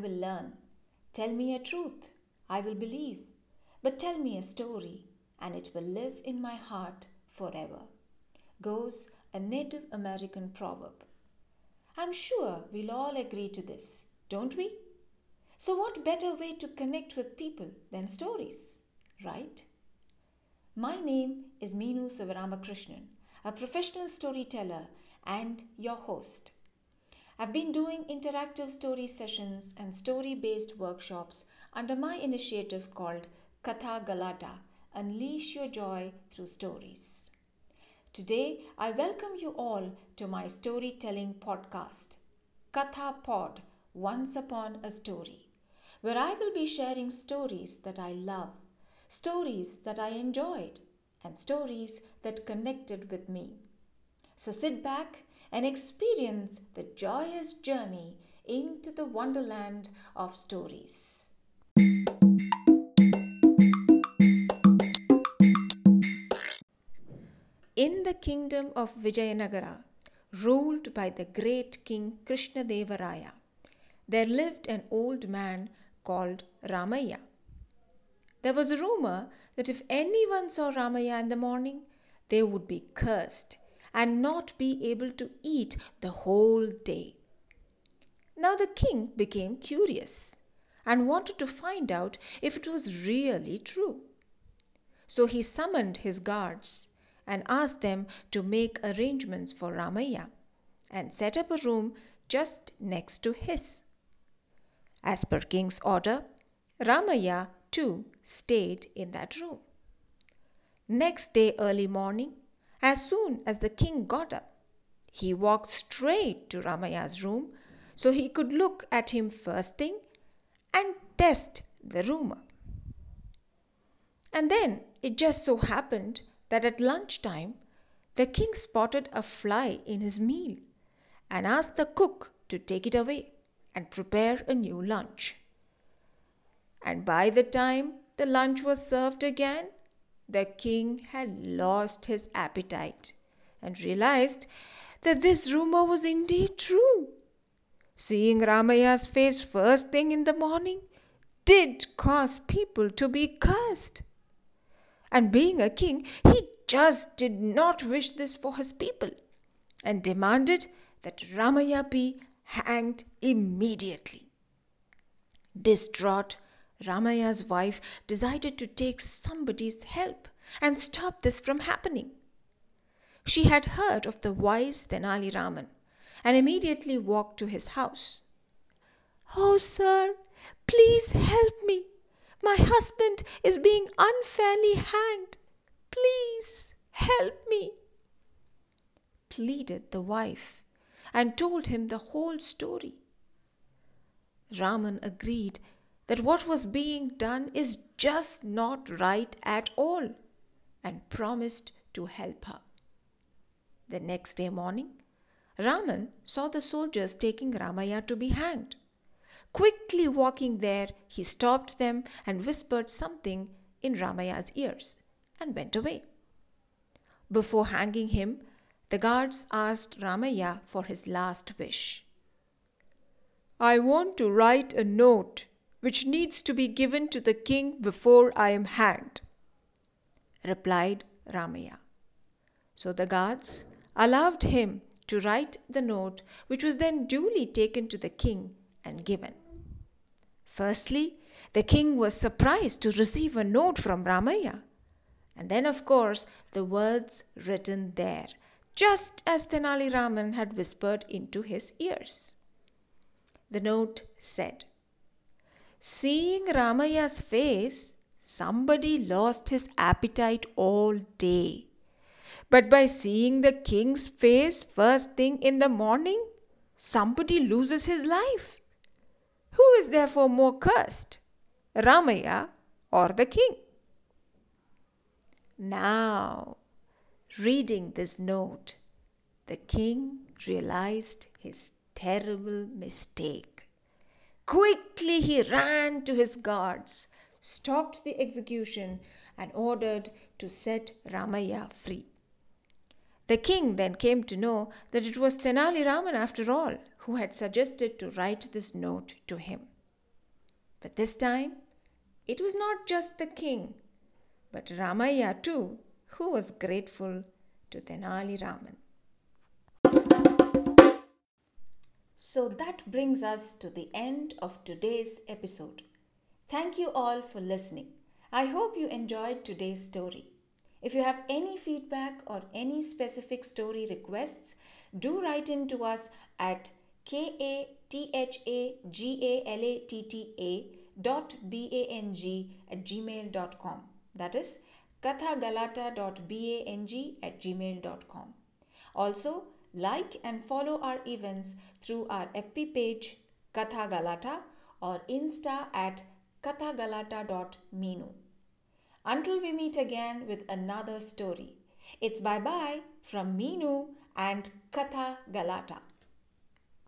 will learn. Tell me a truth, I will believe. But tell me a story, and it will live in my heart forever. Goes a Native American proverb. I'm sure we'll all agree to this, don't we? So, what better way to connect with people than stories, right? My name is Meenu Sivaramakrishnan, a professional storyteller and your host. I've been doing interactive story sessions and story based workshops under my initiative called Katha Galatta Unleash Your Joy Through Stories. Today, I welcome you all to my storytelling podcast, Katha Pod Once Upon a Story where I will be sharing stories that I love, stories that I enjoyed, and stories that connected with me. So sit back and experience the joyous journey into the wonderland of stories. In the kingdom of Vijayanagara, ruled by the great king Krishnadevaraya, there lived an old man called Ramaya. There was a rumor that if anyone saw Ramaya in the morning, they would be cursed and not be able to eat the whole day. Now the king became curious and wanted to find out if it was really true. So he summoned his guards and asked them to make arrangements for Ramaya and set up a room just next to his. As per king's order, Ramaya too stayed in that room. Next day early morning, as soon as the king got up, he walked straight to Ramaya's room so he could look at him first thing and test the rumor. And then it just so happened that at lunchtime the king spotted a fly in his meal and asked the cook to take it away and prepare a new lunch. And by the time the lunch was served again, the king had lost his appetite and realized that this rumor was indeed true. Seeing Ramaya's face first thing in the morning did cause people to be cursed. And being a king, he just did not wish this for his people and demanded that Ramaya be hanged immediately. Distraught, Ramaya's wife decided to take somebody's help and stop this from happening. She had heard of the wise Tenali Raman and immediately walked to his house. Oh, sir, please help me. My husband is being unfairly hanged. Please help me, pleaded the wife and told him the whole story. Raman agreed that what was being done is just not right at all and promised to help her. The next day morning, Raman saw the soldiers taking Ramaya to be hanged. Quickly walking there, he stopped them and whispered something in Ramaya's ears and went away. Before hanging him, the guards asked Ramaya for his last wish. I want to write a note which needs to be given to the king before I am hanged, replied Ramaya. So the guards allowed him to write the note, which was then duly taken to the king and given. Firstly, the king was surprised to receive a note from Ramaya. And then, of course, the words written there just as Tenali Raman had whispered into his ears. The note said, Seeing Ramaya's face, somebody lost his appetite all day. But by seeing the king's face first thing in the morning, somebody loses his life. Who is therefore more cursed, Ramaya or the king? Now, Reading this note, the king realized his terrible mistake. Quickly he ran to his guards, stopped the execution, and ordered to set Ramaya free. The king then came to know that it was Tenali Raman after all who had suggested to write this note to him. But this time, it was not just the king, but Ramaya too, who was grateful to Tenali Raman. So that brings us to the end of today's episode. Thank you all for listening. I hope you enjoyed today's story. If you have any feedback or any specific story requests, do write in to us at k-a-t-h-a-g-a-l-a-t-t-a dot b-a-n-g at gmail.com. That is kathagalatta.bang at gmail.com. Also, like and follow our events through our FB page Katha Galatta or Insta at kathagalata.minu. Until we meet again with another story, it's bye bye from Meenu and Katha Galatta.